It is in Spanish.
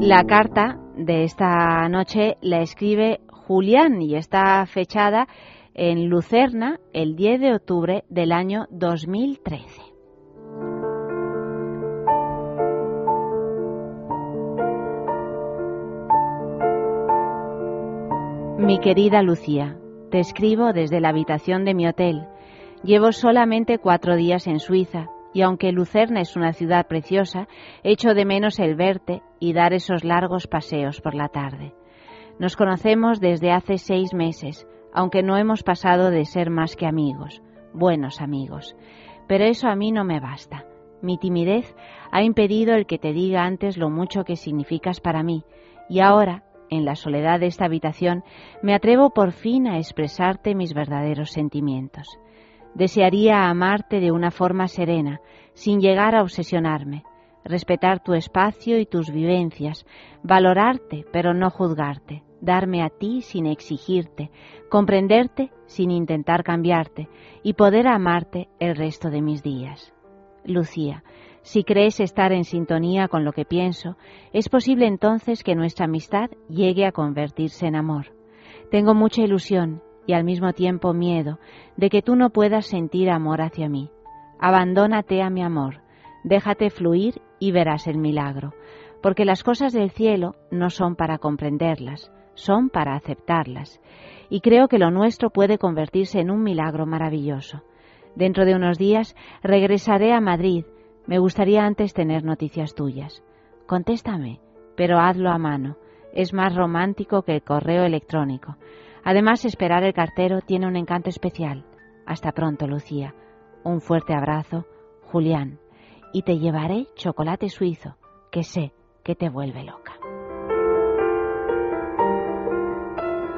La carta de esta noche la escribe Julián y está fechada en Lucerna el 10 de octubre del año 2013. Mi querida Lucía, te escribo desde la habitación de mi hotel. Llevo solamente cuatro días en Suiza y aunque Lucerna es una ciudad preciosa, echo de menos el verte y dar esos largos paseos por la tarde. Nos conocemos desde hace seis meses, aunque no hemos pasado de ser más que amigos, buenos amigos. Pero eso a mí no me basta. Mi timidez ha impedido el que te diga antes lo mucho que significas para mí, y ahora, en la soledad de esta habitación, me atrevo por fin a expresarte mis verdaderos sentimientos. Desearía amarte de una forma serena, sin llegar a obsesionarme, respetar tu espacio y tus vivencias, valorarte pero no juzgarte, darme a ti sin exigirte, comprenderte sin intentar cambiarte y poder amarte el resto de mis días. Lucía, si crees estar en sintonía con lo que pienso, es posible entonces que nuestra amistad llegue a convertirse en amor. Tengo mucha ilusión y al mismo tiempo miedo de que tú no puedas sentir amor hacia mí. Abandónate a mi amor, déjate fluir y verás el milagro, porque las cosas del cielo no son para comprenderlas, son para aceptarlas, y creo que lo nuestro puede convertirse en un milagro maravilloso. Dentro de unos días regresaré a Madrid, me gustaría antes tener noticias tuyas. Contéstame, pero hazlo a mano, es más romántico que el correo electrónico. Además, esperar el cartero tiene un encanto especial. Hasta pronto, Lucía. Un fuerte abrazo, Julián. Y te llevaré chocolate suizo, que sé que te vuelve.